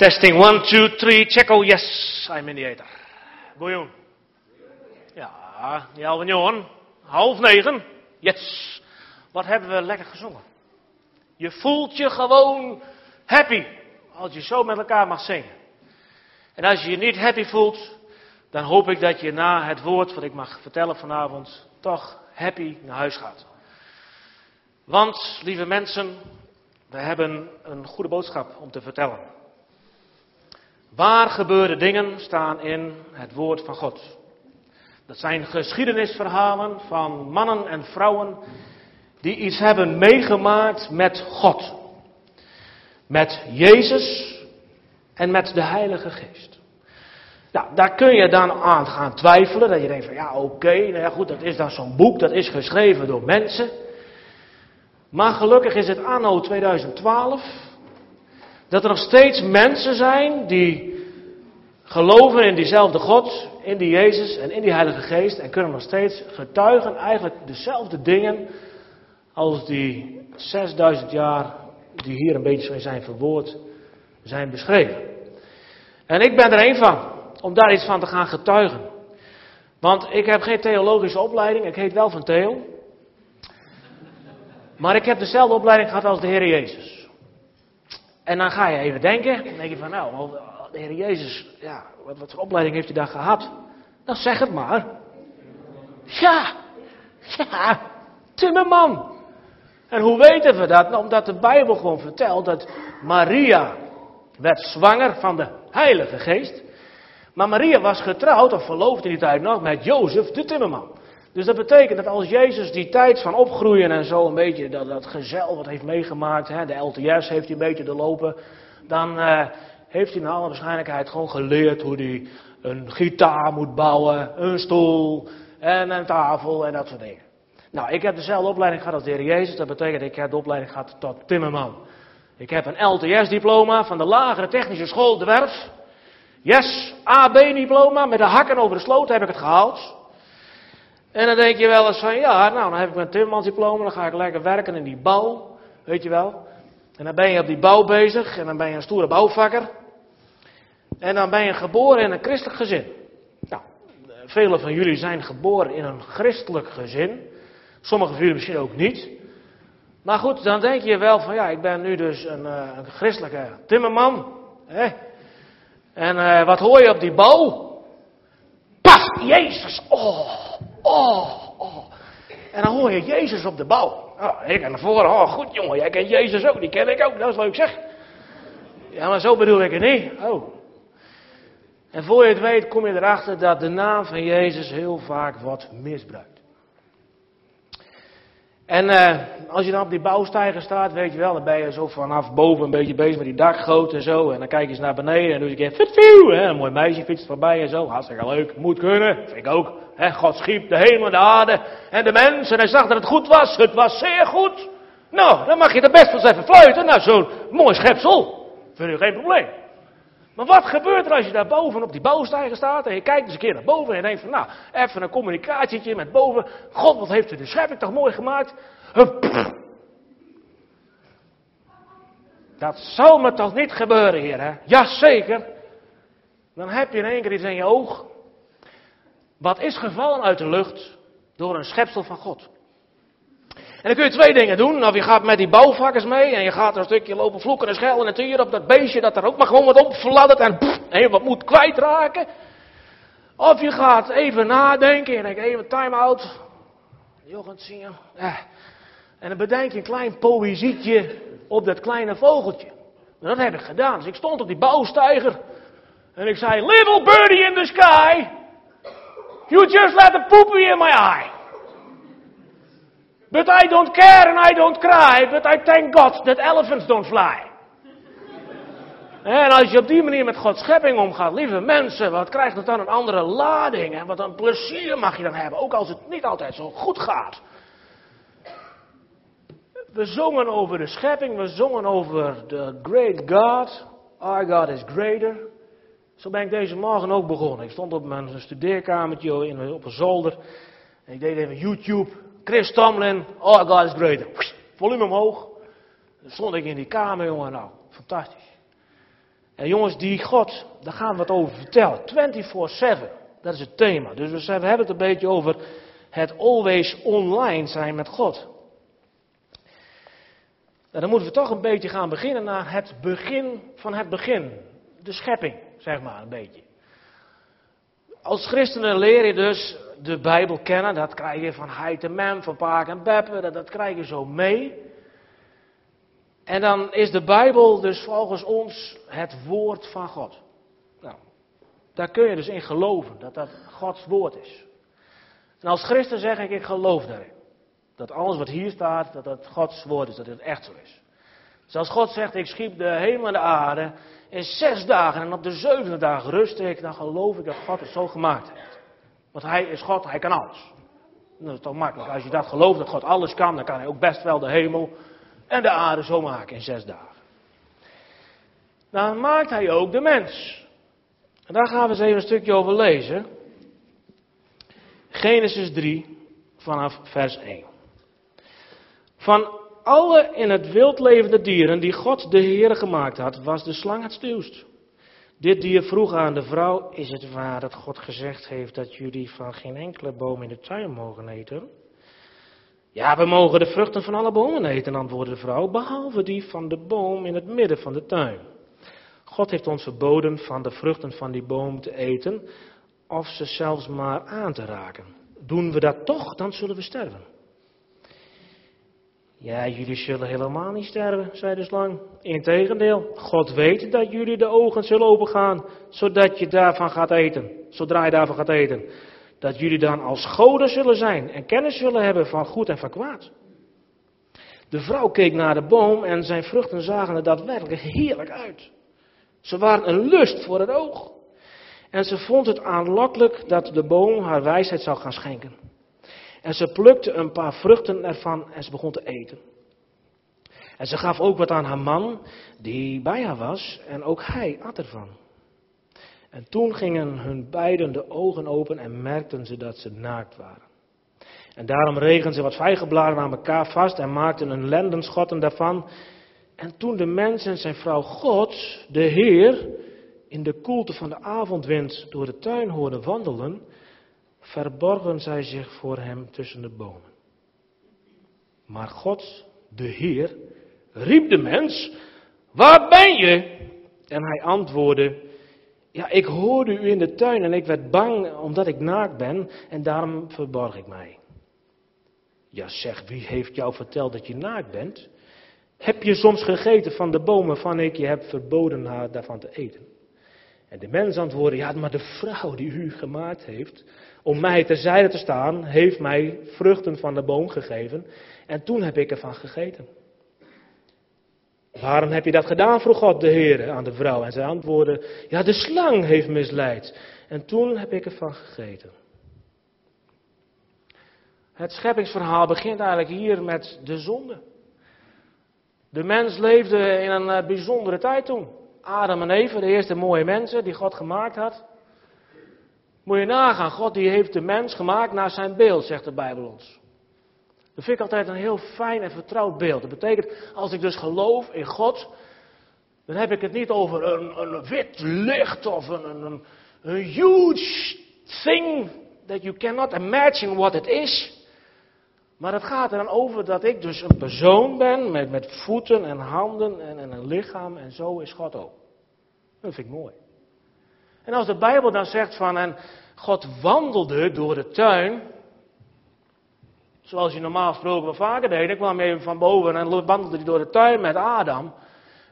Testing one, two, three. Check. Oh yes, I'm in the ether. Goeie. Ja, ja, Johan. Half negen. Yes. Wat hebben we lekker gezongen. Je voelt je gewoon happy. Als je zo met elkaar mag zingen. En als je je niet happy voelt, dan hoop ik dat je na het woord wat ik mag vertellen vanavond toch happy naar huis gaat. Want, lieve mensen, we hebben een goede boodschap om te vertellen. Waar gebeurde dingen staan in het woord van God. Dat zijn geschiedenisverhalen van mannen en vrouwen die iets hebben meegemaakt met God. Met Jezus en met de Heilige Geest. Nou, daar kun je dan aan gaan twijfelen. Dat je denkt van ja, oké, nou ja, goed, dat is dan zo'n boek, dat is geschreven door mensen. Maar gelukkig is het anno 2012 dat er nog steeds mensen zijn die geloven in diezelfde God, in die Jezus en in die Heilige Geest en kunnen nog steeds getuigen eigenlijk dezelfde dingen als die 6000 jaar die hier een beetje zijn verwoord zijn beschreven. En ik ben er een van, om daar iets van te gaan getuigen. Want ik heb geen theologische opleiding, ik heet wel van Theo. Maar ik heb dezelfde opleiding gehad als de Heer Jezus. En dan ga je even denken, dan denk je van nou, de Heer Jezus, ja, wat, wat voor opleiding heeft hij daar gehad? Nou zeg het maar. Ja, ja, timmerman. En hoe weten we dat? Nou, omdat de Bijbel gewoon vertelt dat Maria werd zwanger van de Heilige Geest. Maar Maria was getrouwd, of verloofd in die tijd nog, met Jozef de timmerman. Dus dat betekent dat als Jezus die tijd van opgroeien en zo een beetje dat, dat gezel wat heeft meegemaakt, hè, de LTS heeft hij een beetje doorlopen, dan uh, heeft hij naar alle waarschijnlijkheid gewoon geleerd hoe hij een gitaar moet bouwen, een stoel en een tafel en dat soort dingen. Nou, ik heb dezelfde opleiding gehad als de Heer Jezus. Dat betekent ik heb de opleiding gehad tot timmerman. Ik heb een LTS-diploma van de lagere technische school De Werf. Yes, AB-diploma met de hakken over de sloot heb ik het gehaald. En dan denk je wel eens van, ja, nou, dan heb ik mijn timmermansdiploma, dan ga ik lekker werken in die bouw, weet je wel. En dan ben je op die bouw bezig en dan ben je een stoere bouwvakker. En dan ben je geboren in een christelijk gezin. Nou, velen van jullie zijn geboren in een christelijk gezin. Sommigen van jullie misschien ook niet. Maar goed, dan denk je wel van ja, ik ben nu dus een, uh, een christelijke timmerman. Hè? En uh, wat hoor je op die bouw? Paf, Jezus, oh, oh, oh. En dan hoor je Jezus op de bouw. Oh, ik naar voren, oh goed jongen, jij kent Jezus ook, die ken ik ook, dat is leuk zeg. Ja, maar zo bedoel ik het niet. Oh. En voor je het weet kom je erachter dat de naam van Jezus heel vaak wordt misbruikt. En uh, als je dan op die bouwstijger staat, weet je wel, dan ben je zo vanaf boven een beetje bezig met die dakgoot en zo. En dan kijk je eens naar beneden en doe je een keer, hè, een mooi meisje fietst voorbij en zo. Hartstikke leuk, moet kunnen, vind ik ook. Hè, God schiep de hemel en de aarde en de mensen en hij zag dat het goed was. Het was zeer goed. Nou, dan mag je er best wel eens even fluiten. Nou, zo'n mooi schepsel. Vind je geen probleem. Maar wat gebeurt er als je daar boven op die bouwstijger staat en je kijkt eens een keer naar boven en denkt van nou, even een communicatietje met boven. God, wat heeft u de schepping toch mooi gemaakt? Dat zou me toch niet gebeuren, heer, hè? Jazeker. Dan heb je in één keer iets in je oog. Wat is gevallen uit de lucht door een schepsel van God. En dan kun je twee dingen doen. Of je gaat met die bouwvakkers mee en je gaat een stukje lopen vloeken en schelden en turen op dat beestje dat er ook maar gewoon wat opfladdert en, en je wat moet kwijtraken. Of je gaat even nadenken en denk even time out. Jochens zien eh. En dan bedenk je een klein poëzietje op dat kleine vogeltje. En dat heb ik gedaan. Dus ik stond op die bouwstijger en ik zei, little birdie in the sky, you just let the poopy in my eye. But I don't care and I don't cry, but I thank God that elephants don't fly. En als je op die manier met Gods schepping omgaat, lieve mensen, wat krijgt het dan een andere lading? En wat een plezier mag je dan hebben, ook als het niet altijd zo goed gaat. We zongen over de schepping, we zongen over the great God. Our God is greater. Zo ben ik deze morgen ook begonnen. Ik stond op mijn studeerkamertje op een zolder. En ik deed even YouTube. Chris Tomlin, oh God is greater. Volume omhoog. Dan stond ik in die kamer, jongen, nou, fantastisch. En jongens, die God, daar gaan we het over vertellen. 24-7, dat is het thema. Dus we hebben het een beetje over het always online zijn met God. Nou, dan moeten we toch een beetje gaan beginnen naar het begin van het begin. De schepping, zeg maar, een beetje. Als christenen leer je dus de Bijbel kennen. Dat krijg je van Heid en Mem, van Paak en Beppe. Dat, dat krijg je zo mee. En dan is de Bijbel dus volgens ons het woord van God. Nou, daar kun je dus in geloven, dat dat Gods woord is. En als christen zeg ik, ik geloof daarin. Dat alles wat hier staat, dat dat Gods woord is, dat het echt zo is. Dus als God zegt, ik schiep de hemel en de aarde in zes dagen en op de zevende dag rust ik, dan geloof ik dat God het zo gemaakt heeft. Want Hij is God, Hij kan alles. Dat is toch makkelijk. Als je dat gelooft dat God alles kan, dan kan Hij ook best wel de hemel en de aarde zo maken in zes dagen. Dan maakt Hij ook de mens. En daar gaan we eens even een stukje over lezen. Genesis 3 vanaf vers 1. Van alle in het wild levende dieren die God de Heer gemaakt had, was de slang het stuwst. Dit dier vroeg aan de vrouw, is het waar dat God gezegd heeft dat jullie van geen enkele boom in de tuin mogen eten? Ja, we mogen de vruchten van alle bomen eten, antwoordde de vrouw, behalve die van de boom in het midden van de tuin. God heeft ons verboden van de vruchten van die boom te eten, of ze zelfs maar aan te raken. Doen we dat toch, dan zullen we sterven. Ja, jullie zullen helemaal niet sterven, zei de slang. Integendeel, God weet dat jullie de ogen zullen opengaan, zodat je daarvan gaat eten, zodra je daarvan gaat eten. Dat jullie dan als goden zullen zijn en kennis zullen hebben van goed en van kwaad. De vrouw keek naar de boom en zijn vruchten zagen er daadwerkelijk heerlijk uit. Ze waren een lust voor het oog. En ze vond het aanlokkelijk dat de boom haar wijsheid zou gaan schenken. En ze plukte een paar vruchten ervan en ze begon te eten. En ze gaf ook wat aan haar man, die bij haar was, en ook hij at ervan. En toen gingen hun beiden de ogen open en merkten ze dat ze naakt waren. En daarom regen ze wat vijgenbladeren aan elkaar vast en maakten een lendenschotten daarvan. En toen de mens en zijn vrouw God, de Heer, in de koelte van de avondwind door de tuin hoorden wandelen, verborgen zij zich voor hem tussen de bomen. Maar God, de Heer, riep de mens, waar ben je? En hij antwoordde, ja, ik hoorde u in de tuin en ik werd bang omdat ik naakt ben en daarom verborg ik mij. Ja, zeg, wie heeft jou verteld dat je naakt bent? Heb je soms gegeten van de bomen waarvan ik je heb verboden haar daarvan te eten? En de mens antwoordde, ja, maar de vrouw die u gemaakt heeft, om mij terzijde te staan, heeft mij vruchten van de boom gegeven. En toen heb ik ervan gegeten. Waarom heb je dat gedaan? vroeg God de Heer aan de vrouw. En zij antwoordde, ja, de slang heeft misleid. En toen heb ik ervan gegeten. Het scheppingsverhaal begint eigenlijk hier met de zonde. De mens leefde in een eh, bijzondere tijd toen. Adam en Eva, de eerste mooie mensen die God gemaakt had. Moet je nagaan, God die heeft de mens gemaakt naar zijn beeld, zegt de Bijbel ons. Dat vind ik altijd een heel fijn en vertrouwd beeld. Dat betekent, als ik dus geloof in God, dan heb ik het niet over een, een wit licht of een, een, een huge thing that you cannot imagine what it is. Maar het gaat er dan over dat ik dus een persoon ben met, met voeten en handen en, en een lichaam en zo is God ook. Dat vind ik mooi. En als de Bijbel dan zegt van en God wandelde door de tuin, zoals je normaal gesproken wel vaker deed, dan kwam hij van boven en wandelde hij door de tuin met Adam.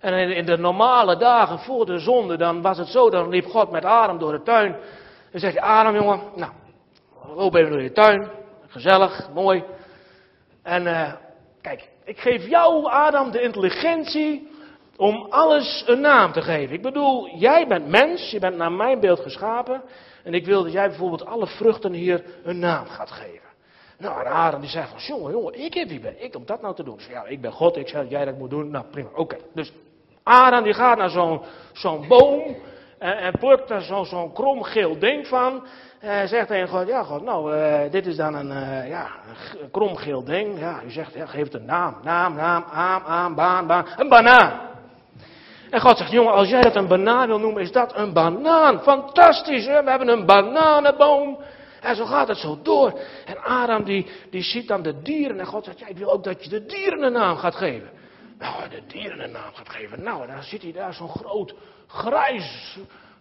En in de normale dagen voor de zonde, dan was het zo, dan liep God met Adam door de tuin. En zegt hij, Adam jongen, nou, loop even door je tuin, gezellig, mooi. En uh, kijk, ik geef jou, Adam, de intelligentie om alles een naam te geven. Ik bedoel, jij bent mens, je bent naar mijn beeld geschapen. En ik wil dat jij bijvoorbeeld alle vruchten hier een naam gaat geven. Nou, en Adam die zegt van, jongen, jongen, ik, wie ben ik om dat nou te doen? Dus ja, ik ben God, ik zeg dat jij dat moet doen. Nou, prima, oké. Dus Adam die gaat naar zo'n zo'n boom en, en plukt zo'n zo'n krom geel ding van. En zegt tegen God, ja God, nou, uh, dit is dan een, uh, ja, een krom geel ding. Ja, u zegt, ja, geef het een naam. Naam, naam, aam, aam, baan, baan. Een banaan. En God zegt, jongen, als jij dat een banaan wil noemen, is dat een banaan. Fantastisch, hè? we hebben een bananenboom. En zo gaat het zo door. En Adam die, die ziet dan de dieren. En God zegt, ja, ik wil ook dat je de dieren een naam gaat geven. Nou, de dieren een naam gaat geven. Nou, dan zit hij daar zo'n groot, grijs,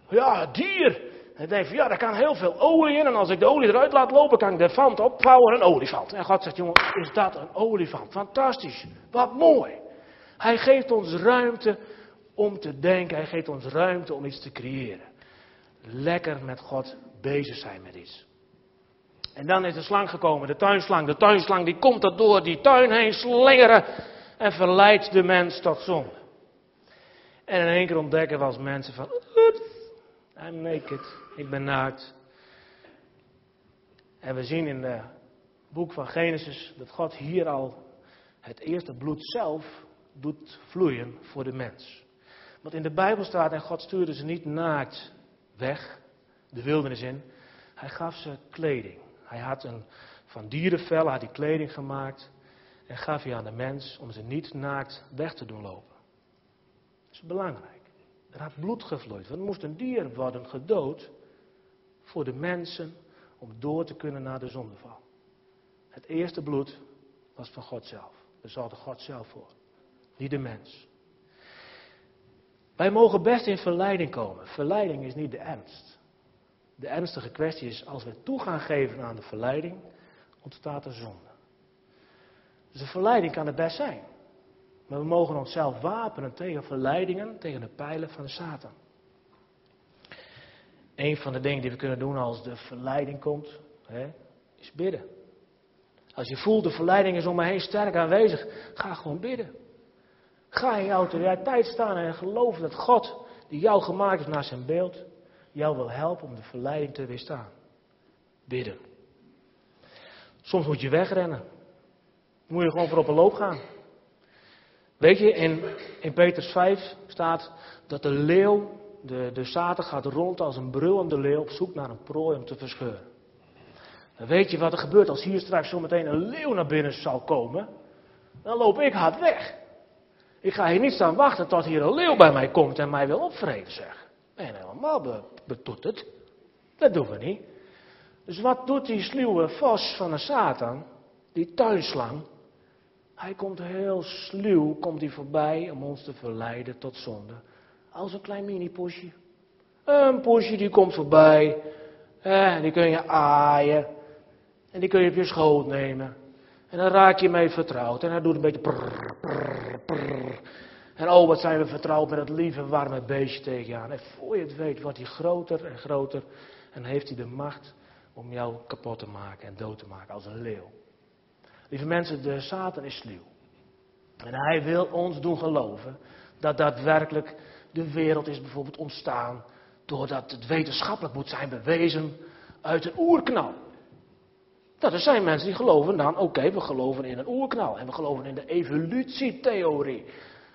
ja, dier. Hij denkt van, ja, daar kan heel veel olie in. En als ik de olie eruit laat lopen, kan ik de vand opvouwen een olifant. En God zegt, jongen, is dat een olifant? Fantastisch. Wat mooi. Hij geeft ons ruimte om te denken. Hij geeft ons ruimte om iets te creëren. Lekker met God bezig zijn met iets. En dan is de slang gekomen, de tuinslang. De tuinslang die komt er door die tuin heen slingeren en verleidt de mens tot zonde. En in één keer ontdekken we als mensen van, oeps, I'm naked, ik ben naakt. En we zien in het boek van Genesis dat God hier al het eerste bloed zelf doet vloeien voor de mens. Want in de Bijbel staat, en God stuurde ze niet naakt weg, de wildernis in, hij gaf ze kleding. Hij had een, van dierenvel had hij kleding gemaakt en gaf hij aan de mens om ze niet naakt weg te doen lopen. Dat is belangrijk. Er had bloed gevloeid, want er moest een dier worden gedood voor de mensen om door te kunnen naar de zondeval. Het eerste bloed was van God zelf. Daar zorgde God zelf voor, niet de mens. Wij mogen best in verleiding komen. Verleiding is niet de ernst. De ernstige kwestie is, als we toe gaan geven aan de verleiding, ontstaat er zonde. Dus de verleiding kan er best zijn. Maar we mogen onszelf wapenen tegen verleidingen, tegen de pijlen van de Satan. Een van de dingen die we kunnen doen als de verleiding komt, hè, is bidden. Als je voelt de verleiding is om me heen sterk aanwezig, ga gewoon bidden. Ga in je autoriteit staan en geloof dat God, die jou gemaakt heeft naar zijn beeld, jou wil helpen om de verleiding te weerstaan. Bidden. Soms moet je wegrennen. Moet je gewoon voor op een loop gaan. Weet je, in, in Peters 5 staat dat de leeuw, de, de Satan gaat rond als een brullende leeuw op zoek naar een prooi om te verscheuren. Dan weet je wat er gebeurt als hier straks zometeen een leeuw naar binnen zal komen. Dan loop ik hard weg. Ik ga hier niet staan wachten tot hier een leeuw bij mij komt en mij wil opvreten, zeg. Ben je helemaal be, betoeterd? Dat doen we niet. Dus wat doet die sluwe vos van de Satan, die tuinslang? Hij komt heel sluw, komt hij voorbij om ons te verleiden tot zonde. Als een klein mini-poesje. Een poesje die komt voorbij. En die kun je aaien. En die kun je op je schoot nemen. En dan raak je mee vertrouwd. En hij doet een beetje prrr, prrr, prrr. En oh, wat zijn we vertrouwd met dat lieve warme beestje tegen je aan. En voor je het weet wordt hij groter en groter. En heeft hij de macht om jou kapot te maken en dood te maken als een leeuw. Lieve mensen, de Satan is sluw. En hij wil ons doen geloven dat daadwerkelijk de wereld is bijvoorbeeld ontstaan doordat het wetenschappelijk moet zijn bewezen uit een oerknal. Dat er zijn mensen die geloven dan, oké, we geloven in een oerknal en we geloven in de evolutietheorie.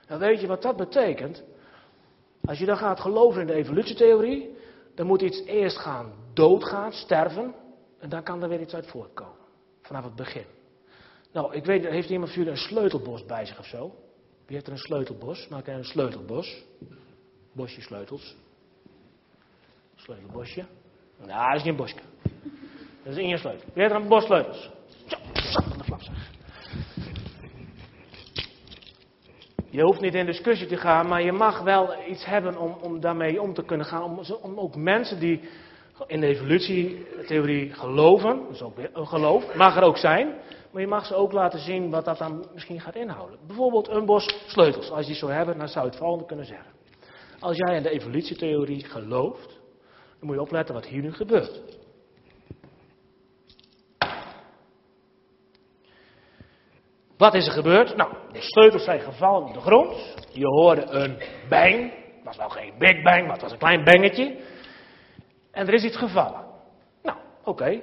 Dan weet je wat dat betekent? Als je dan gaat geloven in de evolutietheorie, dan moet iets eerst gaan doodgaan, sterven, en dan kan er weer iets uit voortkomen. Vanaf het begin. Nou, ik weet, heeft iemand van jullie een sleutelbos bij zich of zo? Wie heeft er een sleutelbos? Nou, ik een sleutelbos. Bosje sleutels. Sleutelbosje. Nou, dat is niet een bosje. Dat is in je sleutel. Wie heeft er een bos sleutels? De zeg. Je hoeft niet in discussie te gaan, maar je mag wel iets hebben om, om daarmee om te kunnen gaan. Om, om ook mensen die in de evolutietheorie geloven, dat is ook een geloof, mag er ook zijn. Maar je mag ze ook laten zien wat dat dan misschien gaat inhouden. Bijvoorbeeld een bos sleutels. Als je die zou hebben, dan zou je het volgende kunnen zeggen. Als jij in de evolutietheorie gelooft, dan moet je opletten wat hier nu gebeurt. Wat is er gebeurd? Nou, de sleutels zijn gevallen op de grond. Je hoorde een bang. Het was wel geen big bang, maar het was een klein bangetje. En er is iets gevallen. Nou, oké.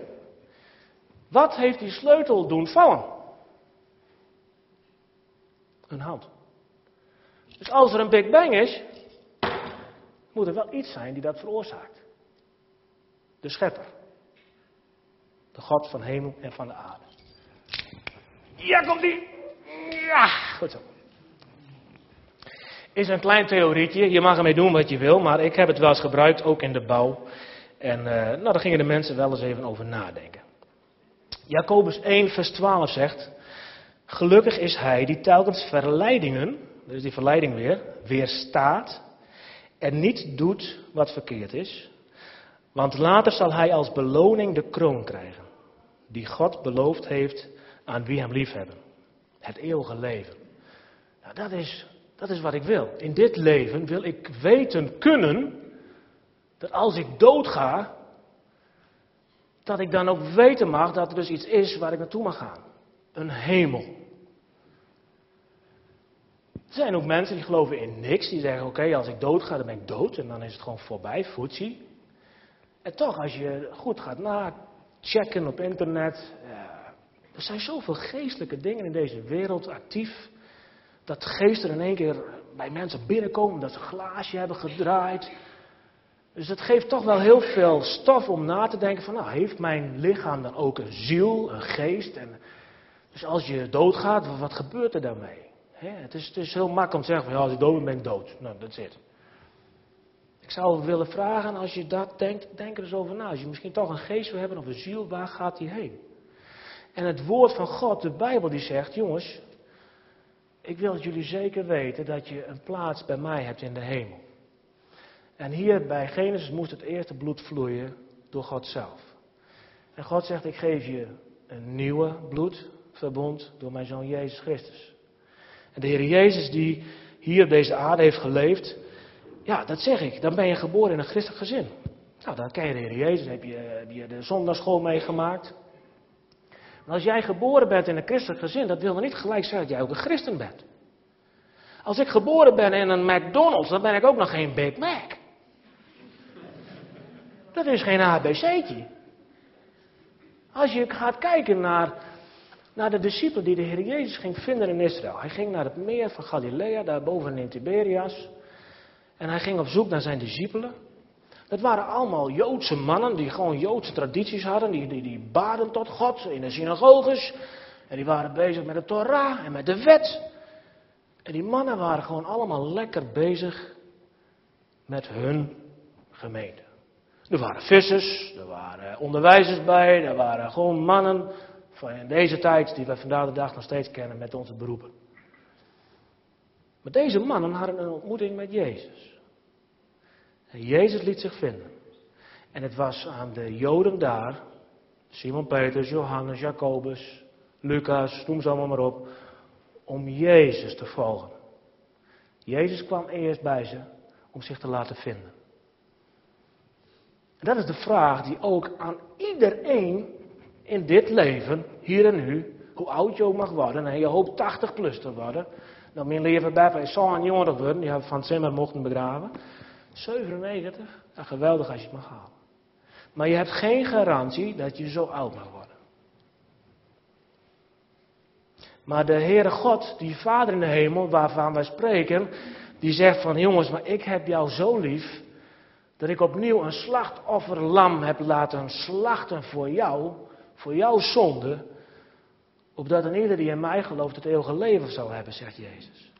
Wat heeft die sleutel doen vallen? Een hand. Dus als er een Big Bang is, moet er wel iets zijn die dat veroorzaakt. De schepper. De God van hemel en van de aarde. Ja, komt die. Ja, goed zo. is een klein theorietje. Je mag ermee doen wat je wil, maar ik heb het wel eens gebruikt, ook in de bouw. En uh, nou, daar gingen de mensen wel eens even over nadenken. Jacobus 1, vers 12 zegt: Gelukkig is hij die telkens verleidingen, dus die verleiding weer, weerstaat en niet doet wat verkeerd is. Want later zal hij als beloning de kroon krijgen, die God beloofd heeft aan wie hem liefhebben. Het eeuwige leven. Nou, dat is, dat is wat ik wil. In dit leven wil ik weten kunnen dat als ik doodga, dat ik dan ook weten mag dat er dus iets is waar ik naartoe mag gaan. Een hemel. Er zijn ook mensen die geloven in niks. Die zeggen: Oké, als ik dood ga, dan ben ik dood. En dan is het gewoon voorbij, voetzie. En toch, als je goed gaat nachecken op internet. Ja, er zijn zoveel geestelijke dingen in deze wereld actief. Dat geesten in één keer bij mensen binnenkomen. Dat ze een glaasje hebben gedraaid. Dus het geeft toch wel heel veel stof om na te denken: van nou, heeft mijn lichaam dan ook een ziel, een geest? En, dus als je doodgaat, wat gebeurt er daarmee? het, is, het, is, heel makkelijk om te zeggen: van, ja, als ik dood ben, ben ik dood. Nou, dat het. Ik zou willen vragen, als je dat denkt, denk er eens over na. Als je misschien toch een geest wil hebben of een ziel, waar gaat die heen? En het woord van God, de Bijbel, die zegt: jongens, ik wil dat jullie zeker weten dat je een plaats bij mij hebt in de hemel. En hier bij Genesis moest het eerste bloed vloeien door God zelf. En God zegt: Ik geef je een nieuwe bloedverbond door mijn zoon Jezus Christus. En de Heer Jezus die hier op deze aarde heeft geleefd, ja, dat zeg ik. Dan ben je geboren in een christelijk gezin. Nou, dan ken je de Heer Jezus, heb je, heb de zondagschool meegemaakt. Maar als jij geboren bent in een christelijk gezin, dat wil dan niet gelijk zeggen dat jij ook een christen bent. Als ik geboren ben in een McDonald's, dan ben ik ook nog geen Big Mac. Dat is geen ABC'tje. Als je gaat kijken naar, naar de discipelen die de Heer Jezus ging vinden in Israël. Hij ging naar het meer van Galilea, daar boven in Tiberias. En hij ging op zoek naar zijn discipelen. Dat waren allemaal Joodse mannen die gewoon Joodse tradities hadden. Die, die, die baden tot God in de synagoges. En die waren bezig met de Torah en met de wet. En die mannen waren gewoon allemaal lekker bezig met hun gemeente. Er waren vissers, er waren onderwijzers bij, er waren gewoon mannen van in deze tijd die wij vandaag de dag nog steeds kennen met onze beroepen. Maar deze mannen hadden een ontmoeting met Jezus. En Jezus liet zich vinden. En het was aan de Joden daar, Simon Petrus, Johannes, Jacobus, Lucas, noem ze allemaal maar op, om Jezus te volgen. Jezus kwam eerst bij ze om zich te laten vinden. En dat is de vraag die ook aan iedereen in dit leven, hier en nu, hoe oud je ook mag worden, en je hoopt 80 plus te worden, dan mijn leven bij van zo'n jonger worden, die hebben van Zimmer mochten begraven. 97, ja, geweldig als je het mag halen. Maar je hebt geen garantie dat je zo oud mag worden. Maar de Heere God, die Vader in de hemel, waarvan wij spreken, die zegt van jongens, maar ik heb jou zo lief, dat ik opnieuw een slachtofferlam heb laten slachten voor jou, voor jouw zonde, opdat een ieder die in mij gelooft het eeuwige leven zal hebben, zegt Jezus.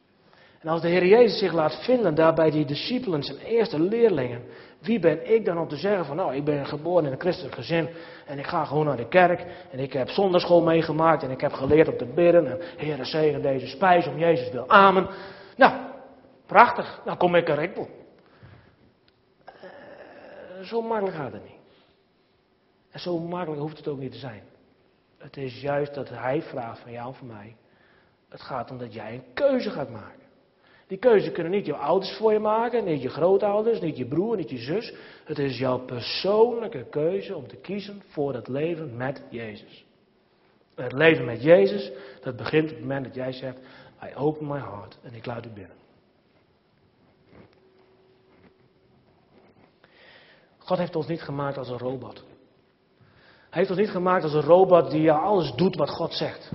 En als de Heer Jezus zich laat vinden daar bij die discipelen, zijn eerste leerlingen, wie ben ik dan om te zeggen van nou, ik ben geboren in een christelijk gezin en ik ga gewoon naar de kerk en ik heb zondagschool meegemaakt en ik heb geleerd om te bidden en Heer zegen deze spijs om Jezus wil, amen. Nou, prachtig, dan kom ik er ik zo makkelijk gaat het niet. En zo makkelijk hoeft het ook niet te zijn. Het is juist dat hij vraagt van jou en van mij. Het gaat om dat jij een keuze gaat maken. Die keuze kunnen niet jouw ouders voor je maken, niet je grootouders, niet je broer, niet je zus. Het is jouw persoonlijke keuze om te kiezen voor het leven met Jezus. Het leven met Jezus, dat begint op het moment dat jij zegt, I open my heart en ik laat u binnen. God heeft ons niet gemaakt als een robot. Hij heeft ons niet gemaakt als een robot die alles doet wat God zegt.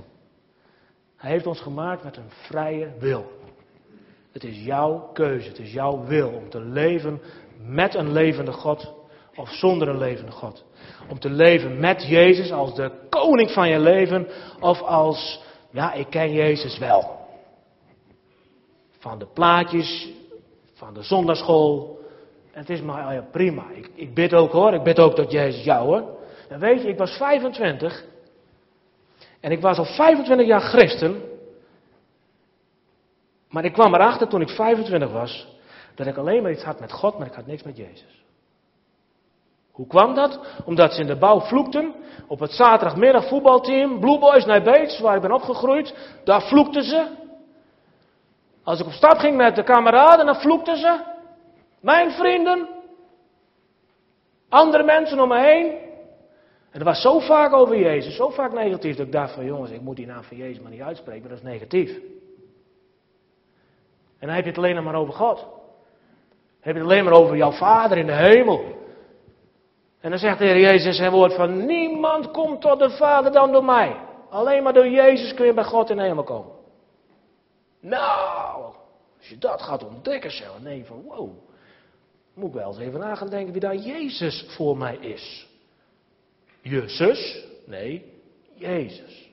Hij heeft ons gemaakt met een vrije wil. Het is jouw keuze, het is jouw wil om te leven met een levende God of zonder een levende God. Om te leven met Jezus als de koning van je leven of als, ja, ik ken Jezus wel. van de plaatjes, van de zondagschool. Het is maar ja, prima. Ik, ik bid ook hoor, ik bid ook tot Jezus jou hoor. En weet je, ik was 25 en ik was al 25 jaar christen. Maar ik kwam erachter toen ik 25 was dat ik alleen maar iets had met God, maar ik had niks met Jezus. Hoe kwam dat? Omdat ze in de bouw vloekten. Op het zaterdagmiddag voetbalteam, Blue Boys naar Beets, waar ik ben opgegroeid, daar vloekten ze. Als ik op stap ging met de kameraden, dan vloekten ze. Mijn vrienden. Andere mensen om me heen. En er was zo vaak over Jezus, zo vaak negatief, dat ik dacht van jongens, ik moet die naam van Jezus maar niet uitspreken, dat is negatief. En dan heb je het alleen maar over God. Dan heb je het alleen maar over jouw Vader in de hemel. En dan zegt de Heer Jezus zijn woord van niemand komt tot de Vader dan door mij. Alleen maar door Jezus kun je bij God in de hemel komen. Nou, als je dat gaat ontdekken, zeg je van wow. Moet ik wel eens even na gaan denken wie daar Jezus voor mij is. Jezus? Nee, Jezus.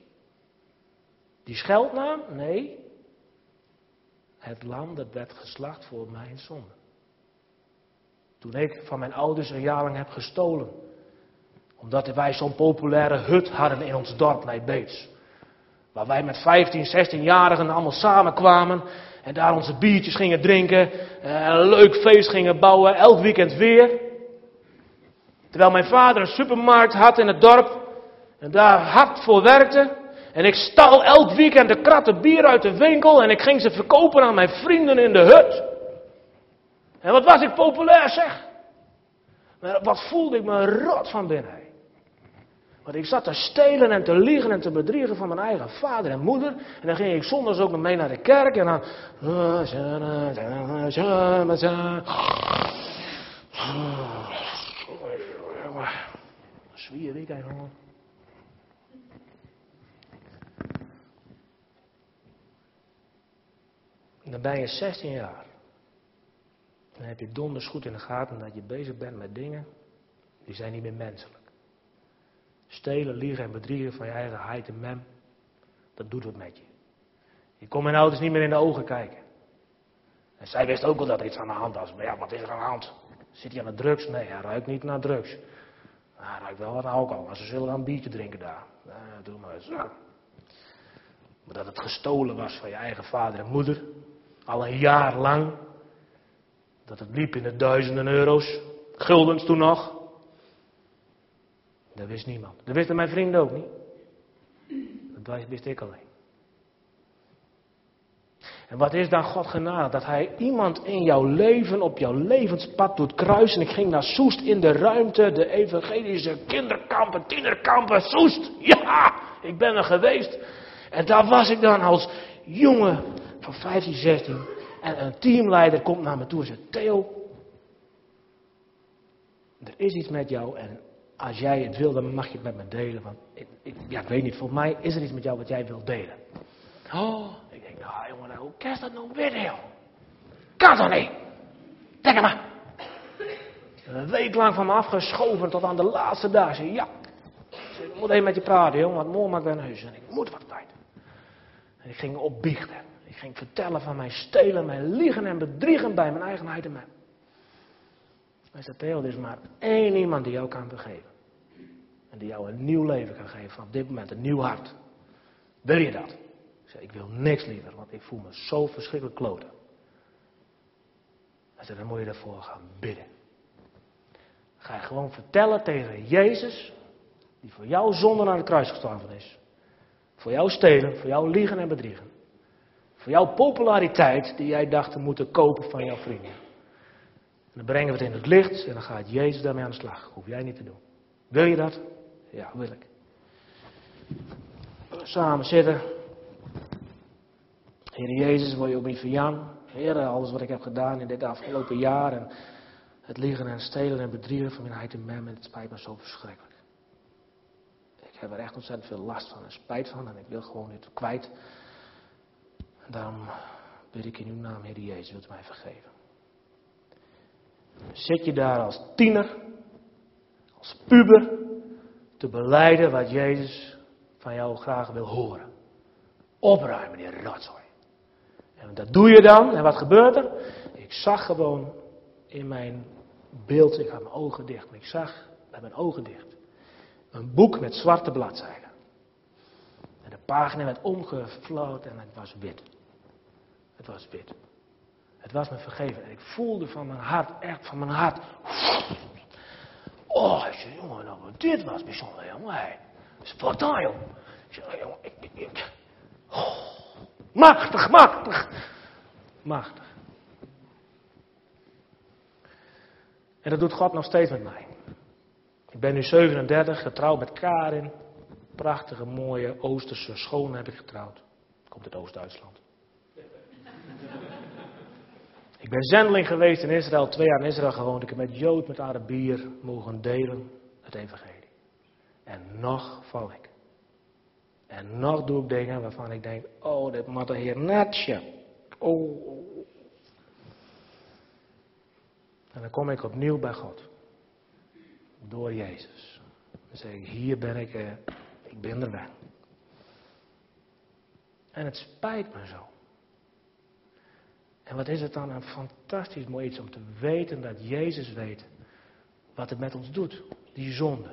Die scheldnaam? Nee. Het lam dat werd geslacht voor mijn zonde. Toen ik van mijn ouders een jaar lang heb gestolen. Omdat wij zo'n populaire hut hadden in ons dorp Nijbeets. Waar wij met 15, 16-jarigen allemaal samenkwamen. En daar onze biertjes gingen drinken. Eh, een leuk feest gingen bouwen. Elk weekend weer. Terwijl mijn vader een supermarkt had in het dorp. En daar hard voor werkte. En ik stal elk weekend de kratten bier uit de winkel. En ik ging ze verkopen aan mijn vrienden in de hut. En wat was ik populair zeg. Maar wat voelde ik me rot van binnen. Want ik zat te stelen en te liegen en te bedriegen van mijn eigen vader en moeder. En dan ging ik zondags ook nog mee naar de kerk. En dan... Zwier ik. Dan ben je 16 jaar. Dan heb je donders goed in de gaten dat je bezig bent met dingen die zijn niet meer menselijk. Stelen, liegen en bedriegen van je eigen heid en mem, dat doet wat met je. Je kon mijn ouders niet meer in de ogen kijken. En zij wist ook wel dat er iets aan de hand was. Maar ja, wat is er aan de hand? Zit hij aan de drugs? Nee, hij ruikt niet naar drugs. hij ruikt wel wat alcohol. Maar ze zullen wel een biertje drinken daar. Nou, doe maar eens. Maar dat het gestolen was van je eigen vader en moeder. Al een jaar lang. Dat het liep in de duizenden euro's. Guldens toen nog. Dat wist niemand. Dat wisten mijn vrienden ook niet. Dat wist ik alleen. En wat is dan God genade? Dat Hij iemand in jouw leven, op jouw levenspad doet kruisen. Ik ging naar Soest in de ruimte, de evangelische kinderkampen, tienerkampen, Soest. Ja, ik ben er geweest. En daar was ik dan als jongen van 15, 16. En een teamleider komt naar me toe en zegt: Theo, er is iets met jou en als jij het wil, dan mag je het met me delen. Want ik, ik, ja, ik weet niet, volgens mij is er iets met jou wat jij wilt delen. Oh, ik denk, nou jongen, nou, hoe kan dat nou weer, joh? Kan toch niet? Denk maar. Een week lang van me afgeschoven tot aan de laatste dag. Zeg, ja, ik moet even met je praten, jongen, want morgen maak ik naar huis en ik moet wat kwijt. En ik ging opbiechten. Ik ging vertellen van mijn stelen, mijn liegen en bedriegen bij mijn eigenheid en mijn. Hij zei, Theo, er is maar één iemand die jou kan vergeven. En die jou een nieuw leven kan geven, van dit moment een nieuw hart. Wil je dat? Ik zei, ik wil niks liever, want ik voel me zo verschrikkelijk kloten. Hij zei, dan moet je ervoor gaan bidden. Ga je gewoon vertellen tegen Jezus, die voor jou zonder aan het kruis gestorven is. Voor jou stelen, voor jou liegen en bedriegen. Voor jouw populariteit die jij dacht te moeten kopen van jouw vrienden. Dan brengen we het in het licht en dan gaat Jezus daarmee aan de slag. Hoef jij niet te doen. Wil je dat? Ja, wil ik. Samen zitten. Heer Jezus, wil je ook niet van Jan? Heer, alles wat ik heb gedaan in dit afgelopen jaar. En het liegen en stelen en bedriegen van mijn heid en mem. En het spijt me zo verschrikkelijk. Ik heb er echt ontzettend veel last van en spijt van. En ik wil gewoon dit kwijt. En daarom bid ik in uw naam, Heer Jezus, wilt u mij vergeven. Zit je daar als tiener, als puber, te beleiden wat Jezus van jou graag wil horen. Opruimen die rotzooi. En dat doe je dan. En wat gebeurt er? Ik zag gewoon in mijn beeld, ik had mijn ogen dicht, maar ik zag met mijn ogen dicht. Een boek met zwarte bladzijden. En de pagina werd omgevloten en het was wit. Het was wit. Het was me vergeven. En ik voelde van mijn hart, echt van mijn hart. Oh, ik zei, jongen, nou, dit was bijzonder, jongen. Hey, spontaan, jongen. Ik zei, jongen, ik. Oh, machtig, machtig. Machtig. En dat doet God nog steeds met mij. Ik ben nu 37, getrouwd met Karin. Prachtige, mooie Oosterse schoon heb ik getrouwd. Komt uit Oost-Duitsland. Ik ben zendeling geweest in Israël, twee jaar in Israël gewoond. Ik heb met Jood, met Arabier mogen delen het evangelie. En nog val ik. En nog doe ik dingen waarvan ik denk, oh, dit moet er hier netje. Oh, oh. En dan kom ik opnieuw bij God. Door Jezus. Dan zeg ik, hier ben ik, eh, ik ben er weg. En het spijt me zo. En wat is het dan een fantastisch mooi iets om te weten dat Jezus weet wat het met ons doet. Die zonde.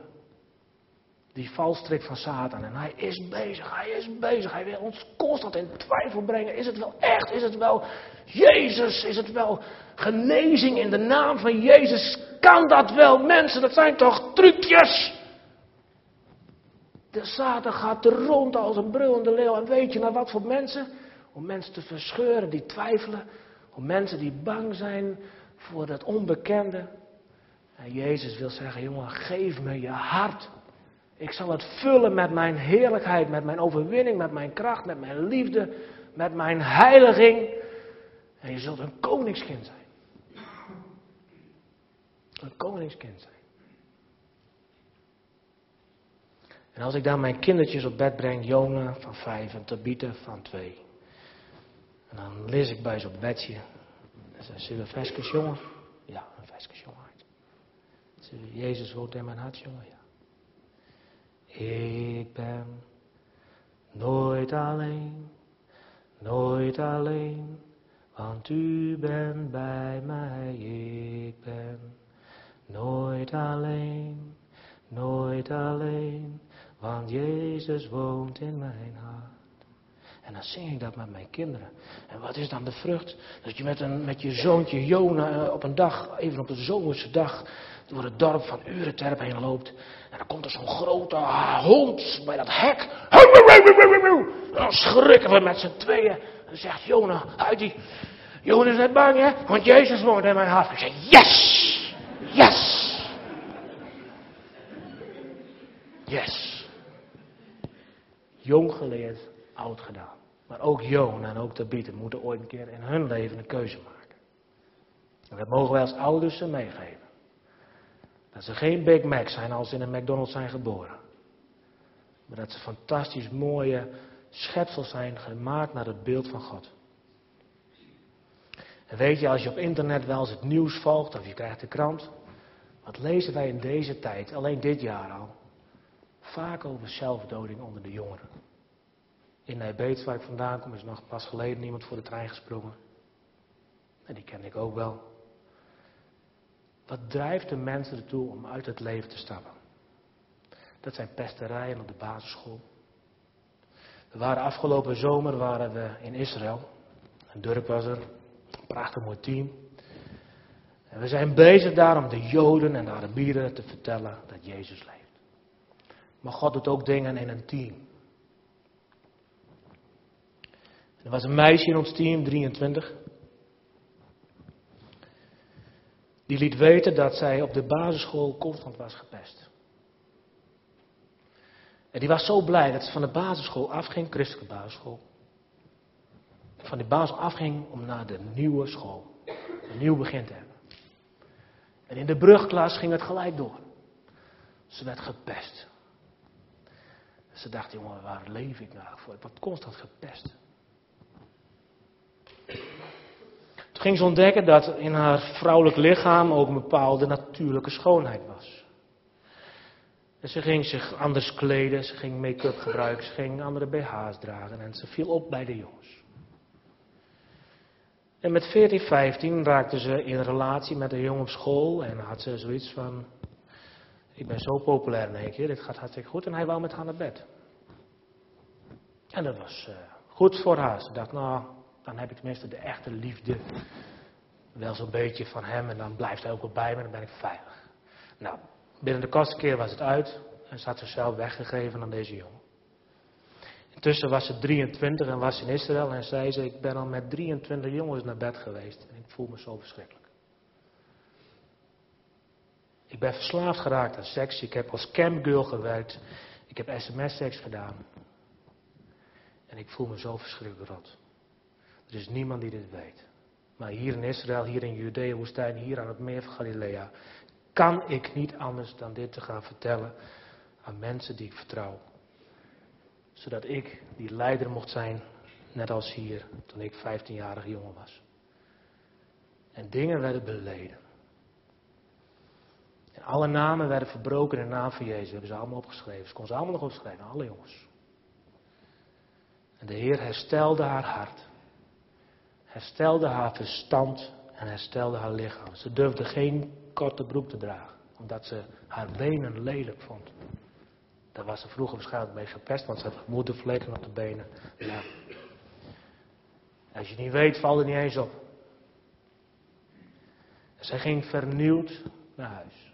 Die valstrik van Satan. En hij is bezig, hij is bezig. Hij wil ons constant in twijfel brengen. Is het wel echt? Is het wel Jezus? Is het wel genezing in de naam van Jezus? Kan dat wel, mensen? Dat zijn toch trucjes? De Satan gaat rond als een brullende leeuw. En weet je naar wat voor mensen? Om mensen te verscheuren die twijfelen. Om mensen die bang zijn voor het onbekende. En Jezus wil zeggen, jongen, geef me je hart. Ik zal het vullen met mijn heerlijkheid, met mijn overwinning, met mijn kracht, met mijn liefde, met mijn heiliging. En je zult een koningskind zijn. Een koningskind zijn. En als ik dan mijn kindertjes op bed breng, Jona van vijf en Tabitha van twee. En dan lees ik bij ze op bedje. En ze zeggen, veskes jongen? Ja, een. Ze Jezus woont in mijn hart, jongen, ja. Ik ben nooit alleen, nooit alleen, want u bent bij mij. Ik ben nooit alleen, nooit alleen, want Jezus woont in mijn hart. En dan zing ik dat met mijn kinderen. En wat is dan de vrucht? Dat je met, een, met je zoontje Jona eh, op een dag, even op een zomerse dag, door het dorp van Urenterp heen loopt. En dan komt er zo'n grote hond bij dat hek. En dan schrikken we met z'n tweeën. En dan zegt Jona uit die... Jona is net bang, hè? Want Jezus woont in mijn hart. Ik zeg, yes! Yes! Yes! Jong geleerd, oud gedaan. Maar ook Joon en ook bieten moeten ooit een keer in hun leven een keuze maken. En dat mogen wij als ouders ze meegeven. Dat ze geen Big Mac zijn als ze in een McDonald's zijn geboren. Maar dat ze fantastisch mooie schepsels zijn gemaakt naar het beeld van God. En weet je, als je op internet wel eens het nieuws volgt of je krijgt de krant. Wat lezen wij in deze tijd, alleen dit jaar al? Vaak over zelfdoding onder de jongeren. In Nijbeets, waar ik vandaan kom, is nog pas geleden iemand voor de trein gesprongen. En die ken ik ook wel. Wat drijft de mensen ertoe om uit het leven te stappen? Dat zijn pesterijen op de basisschool. We waren afgelopen zomer waren we in Israël. Een dorp was er. Een prachtig mooi team. En we zijn bezig daar om de Joden en de Arabieren te vertellen dat Jezus leeft. Maar God doet ook dingen in een team. Er was een meisje in ons team, 23. Die liet weten dat zij op de basisschool constant was gepest. En die was zo blij dat ze van de basisschool afging, christelijke basisschool. Van die basisschool afging om naar de nieuwe school, een nieuw begin te hebben. En in de brugklas ging het gelijk door. Ze werd gepest. Ze dacht, jongen, waar leef ik nou voor? Ik word constant gepest. Ging ze ontdekken dat in haar vrouwelijk lichaam ook een bepaalde natuurlijke schoonheid was. En ze ging zich anders kleden, ze ging make-up gebruiken, ze ging andere BH's dragen en ze viel op bij de jongens. En met 14, 15 raakte ze in relatie met een jongen op school en had ze zoiets van, ik ben zo populair in één keer, dit gaat hartstikke goed. En hij wou met haar naar bed. En dat was uh, goed voor haar. Ze dacht, nou, dan heb ik tenminste de echte liefde. Wel zo'n beetje van hem en dan blijft hij ook wel bij me dan ben ik veilig. Nou, binnen de kortste keer was het uit en ze had zichzelf weggegeven aan deze jongen. Intussen was ze 23 en was in Israël en zei ze, ik ben al met 23 jongens naar bed geweest en ik voel me zo verschrikkelijk. Ik ben verslaafd geraakt aan seks, ik heb als campgirl gewerkt, ik heb sms-seks gedaan. En ik voel me zo verschrikkelijk rot. Er is niemand die dit weet. Maar hier in Israël, hier in Judea woestijn, hier aan het meer van Galilea, kan ik niet anders dan dit te gaan vertellen aan mensen die ik vertrouw. Zodat ik die leider mocht zijn, net als hier, toen ik 15-jarig jongen was. En dingen werden beleden. En alle namen werden verbroken in de naam van Jezus. Hebben ze allemaal opgeschreven. Ze kon ze allemaal nog opschrijven, alle jongens. En de Heer herstelde haar hart. Herstelde haar verstand en herstelde haar lichaam. Ze durfde geen korte broek te dragen, omdat ze haar benen lelijk vond. Daar was ze vroeger waarschijnlijk mee gepest, want ze had moedervlekken op de benen. Ja. Als je niet weet, valt er niet eens op. En zij ging vernieuwd naar huis.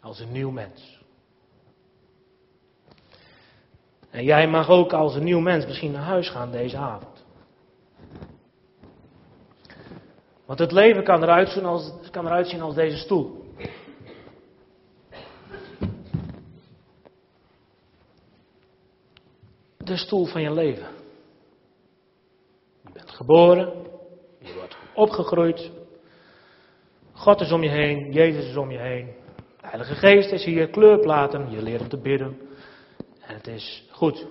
Als een nieuw mens. En jij mag ook als een nieuw mens misschien naar huis gaan deze avond. Want het leven kan eruit zien als, kan als deze stoel. De stoel van je leven. Je bent geboren, je wordt opgegroeid. God is om je heen, Jezus is om je heen. De Heilige Geest is hier, kleurplaten, je leert om te bidden. En het is goed.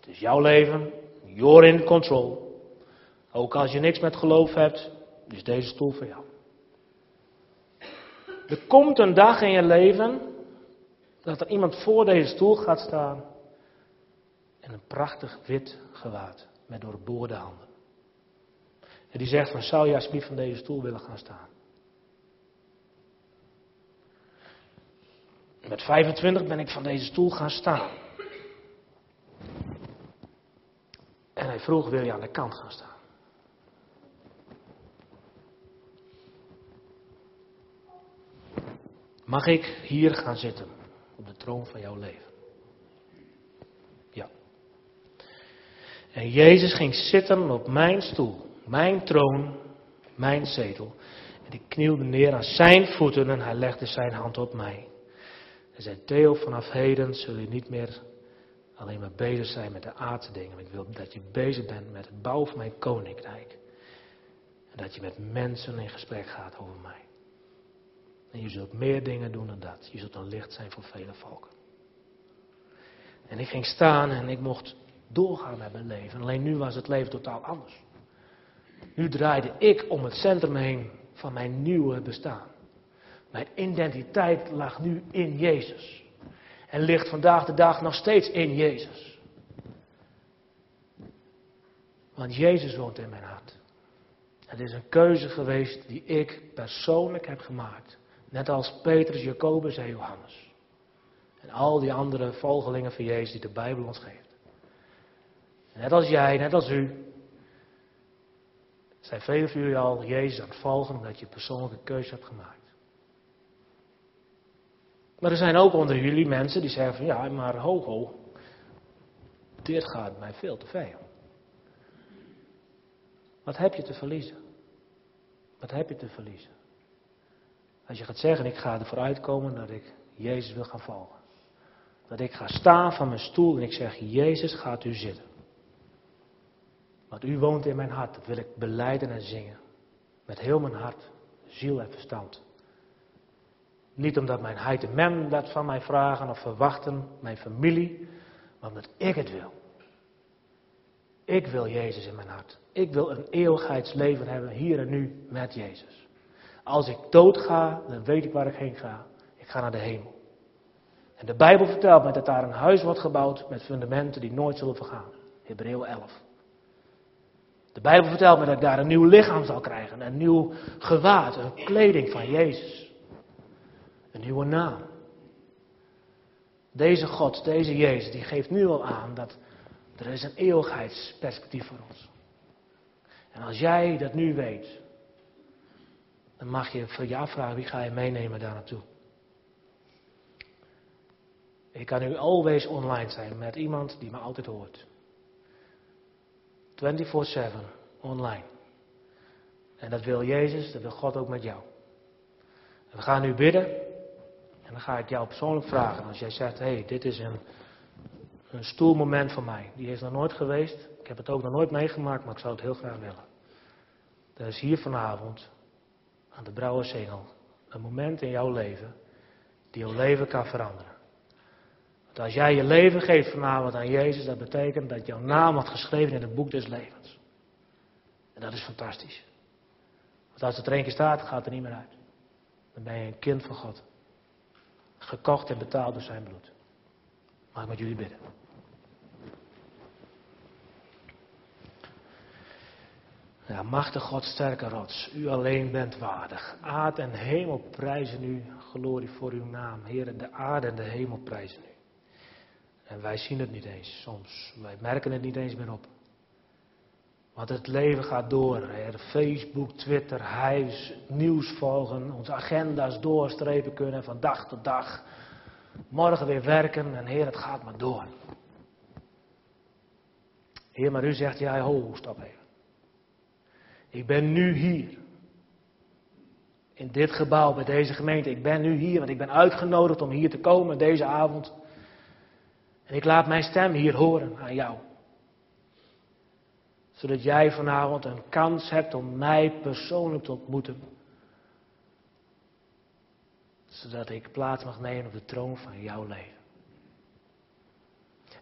Het is jouw leven. You're in control. Ook als je niks met geloof hebt, is deze stoel voor jou. Er komt een dag in je leven dat er iemand voor deze stoel gaat staan en een prachtig wit gewaad met doorboorde handen. En die zegt van zou je alsjeblieft van deze stoel willen gaan staan? Met 25 ben ik van deze stoel gaan staan. En hij vroeg, wil je aan de kant gaan staan? Mag ik hier gaan zitten, op de troon van jouw leven? Ja. En Jezus ging zitten op mijn stoel, mijn troon, mijn zetel. En ik knielde neer aan zijn voeten en hij legde zijn hand op mij. En zei, Theo, vanaf heden zul je niet meer alleen maar bezig zijn met de aardse dingen. Ik wil dat je bezig bent met het bouwen van mijn koninkrijk. En dat je met mensen in gesprek gaat over mij. En je zult meer dingen doen dan dat. Je zult een licht zijn voor vele volken. En ik ging staan en ik mocht doorgaan met mijn leven. Alleen nu was het leven totaal anders. Nu draaide ik om het centrum heen van mijn nieuwe bestaan. Mijn identiteit lag nu in Jezus. En ligt vandaag de dag nog steeds in Jezus. Want Jezus woont in mijn hart. Het is een keuze geweest die ik persoonlijk heb gemaakt. Net als Petrus, Jacobus en Johannes. En al die andere volgelingen van Jezus die de Bijbel ons geeft. Net als jij, net als u. Zijn velen van jullie al Jezus aan het volgen omdat je persoonlijke keuze hebt gemaakt. Maar er zijn ook onder jullie mensen die zeggen van ja, maar ho ho, dit gaat mij veel te veel. Wat heb je te verliezen? Wat heb je te verliezen? Als je gaat zeggen, ik ga ervoor uitkomen dat ik Jezus wil gaan volgen. Dat ik ga staan van mijn stoel en ik zeg, Jezus gaat u zitten. Want u woont in mijn hart, dat wil ik beleiden en zingen. Met heel mijn hart, ziel en verstand. Niet omdat mijn heid en men dat van mij vragen of verwachten, mijn familie, maar omdat ik het wil. Ik wil Jezus in mijn hart. Ik wil een eeuwigheidsleven hebben hier en nu met Jezus. Als ik dood ga, dan weet ik waar ik heen ga. Ik ga naar de hemel. En de Bijbel vertelt mij dat daar een huis wordt gebouwd met fundamenten die nooit zullen vergaan. Hebreeën 11. De Bijbel vertelt me dat ik daar een nieuw lichaam zal krijgen, een nieuw gewaad, een kleding van Jezus. Een nieuwe naam. Deze God, deze Jezus, die geeft nu al aan dat er is een eeuwigheidsperspectief voor ons. En als jij dat nu weet, dan mag je voor je afvragen wie ga je meenemen daar naartoe. Ik kan nu always online zijn met iemand die me altijd hoort. 24/7 online. En dat wil Jezus, dat wil God ook met jou. We gaan nu bidden. En dan ga ik jou persoonlijk vragen. Als jij zegt, hé, hey, dit is een, een stoelmoment voor mij. Die is nog nooit geweest. Ik heb het ook nog nooit meegemaakt, maar ik zou het heel graag willen. Er is hier vanavond, aan de Brouwersengel, een moment in jouw leven die jouw leven kan veranderen. Want als jij je leven geeft vanavond aan Jezus, dat betekent dat jouw naam wordt geschreven in het boek des levens. En dat is fantastisch. Want als het er één keer staat, gaat het er niet meer uit. Dan ben je een kind van God. Gekocht en betaald door zijn bloed. Mag ik met jullie bidden. Ja, machtig God, sterke rots, u alleen bent waardig. Aard en hemel prijzen u, glorie voor uw naam. Heer, de aarde en de hemel prijzen u. En wij zien het niet eens soms. Wij merken het niet eens meer op. Want het leven gaat door. Heer. Facebook, Twitter, huis, nieuws volgen, onze agenda's doorstrepen kunnen van dag tot dag. Morgen weer werken en Heer, het gaat maar door. Heer, maar u zegt, ja, ho, stop even. Ik ben nu hier. In dit gebouw, bij deze gemeente. Ik ben nu hier, want ik ben uitgenodigd om hier te komen deze avond. En ik laat mijn stem hier horen aan jou. Zodat jij vanavond een kans hebt om mij persoonlijk te ontmoeten. Zodat ik plaats mag nemen op de troon van jouw leven.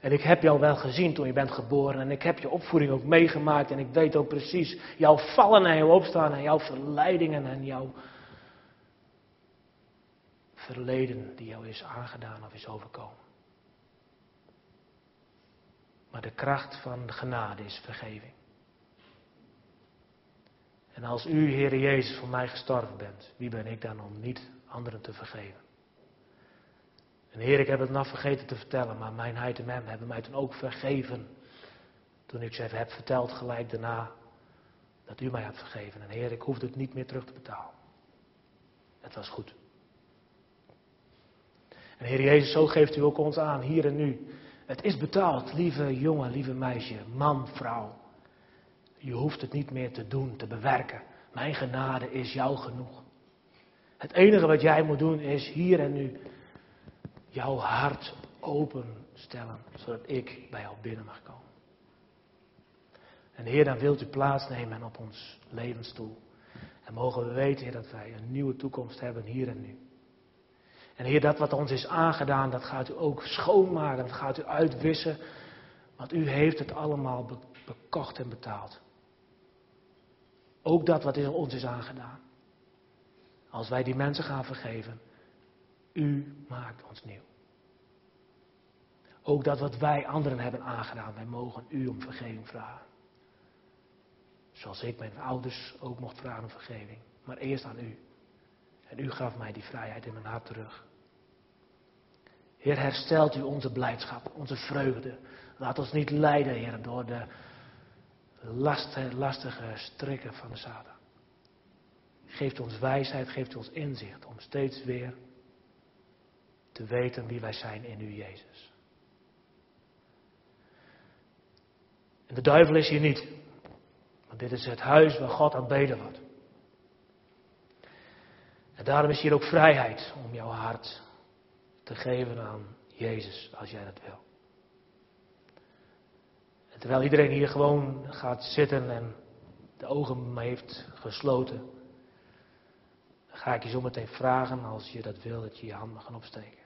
En ik heb jou wel gezien toen je bent geboren. En ik heb je opvoeding ook meegemaakt. En ik weet ook precies jouw vallen en jouw opstaan. En jouw verleidingen en jouw verleden die jou is aangedaan of is overkomen. Maar de kracht van de genade is vergeving. En als u, Heer Jezus, voor mij gestorven bent, wie ben ik dan om niet anderen te vergeven? En Heer, ik heb het nog vergeten te vertellen, maar mijn heid en mem hebben mij toen ook vergeven. Toen ik ze heb verteld gelijk daarna dat u mij hebt vergeven. En Heer, ik hoefde het niet meer terug te betalen. Het was goed. En Heer Jezus, zo geeft u ook ons aan, hier en nu. Het is betaald, lieve jongen, lieve meisje, man, vrouw. Je hoeft het niet meer te doen, te bewerken. Mijn genade is jou genoeg. Het enige wat jij moet doen is hier en nu jouw hart openstellen, zodat ik bij jou binnen mag komen. En Heer, dan wilt u plaatsnemen op ons levensstoel. En mogen we weten, Heer, dat wij een nieuwe toekomst hebben hier en nu. En Heer, dat wat ons is aangedaan, dat gaat u ook schoonmaken, dat gaat u uitwissen. Want u heeft het allemaal bekocht en betaald. Ook dat wat ons is aangedaan. Als wij die mensen gaan vergeven, u maakt ons nieuw. Ook dat wat wij anderen hebben aangedaan, wij mogen u om vergeving vragen. Zoals ik mijn ouders ook mocht vragen om vergeving. Maar eerst aan u. En u gaf mij die vrijheid in mijn hart terug. Heer, herstelt u onze blijdschap, onze vreugde. Laat ons niet leiden, Heer, door de lastige strikken van de Satan. Geeft ons wijsheid, geeft ons inzicht om steeds weer te weten wie wij zijn in u, Jezus. En de duivel is hier niet. Want dit is het huis waar God aanbeden wordt. En daarom is hier ook vrijheid om jouw hart te geven aan Jezus, als jij dat wil. Terwijl iedereen hier gewoon gaat zitten en de ogen heeft gesloten, ga ik je zo meteen vragen, als je dat wil, dat je je hand mag gaan opsteken.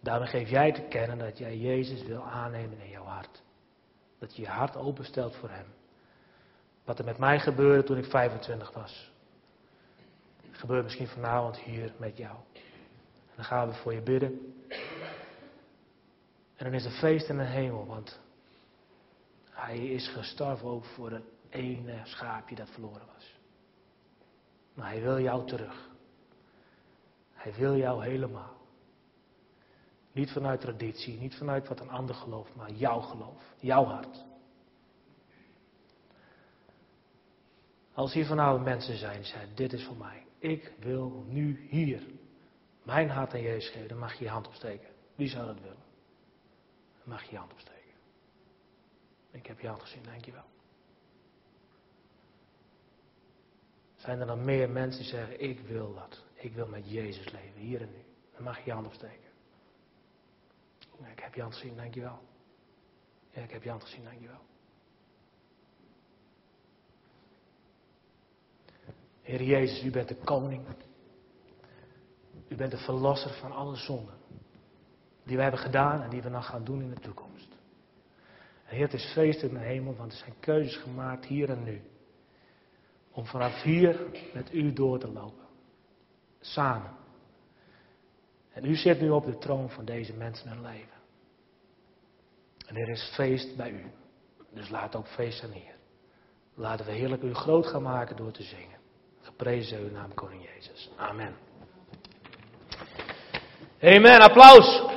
Daarmee geef jij te kennen dat jij Jezus wil aannemen in jouw hart. Dat je je hart openstelt voor Hem. Wat er met mij gebeurde toen ik 25 was. Gebeurt misschien vanavond hier met jou. En dan gaan we voor je bidden. En dan is er feest in de hemel, want Hij is gestorven ook voor het ene schaapje dat verloren was. Maar hij wil jou terug. Hij wil jou helemaal. Niet vanuit traditie, niet vanuit wat een ander gelooft, maar jouw geloof, jouw hart. Als hier vanavond mensen zijn zeggen, dit is voor mij. Ik wil nu hier mijn hart aan Jezus geven, dan mag je je hand opsteken. Wie zou dat willen? Dan mag je je hand opsteken. Ik heb je hand gezien, dankjewel. Zijn er dan meer mensen die zeggen, ik wil dat. Ik wil met Jezus leven, hier en nu. Dan mag je je hand opsteken. Ik heb je hand gezien, dankjewel. Ja, ik heb je hand gezien, dankjewel. Heer Jezus, u bent de koning. U bent de verlosser van alle zonden. Die we hebben gedaan en die we nog gaan doen in de toekomst. En Heer, het is feest in de hemel, want er zijn keuzes gemaakt hier en nu. Om vanaf hier met u door te lopen. Samen. En u zit nu op de troon van deze mensen hun leven. En er is feest bij u. Dus laat ook feest zijn hier. Laten we heerlijk u groot gaan maken door te zingen. Geprezen uw naam, Koning Jezus. Amen. Amen. Applaus.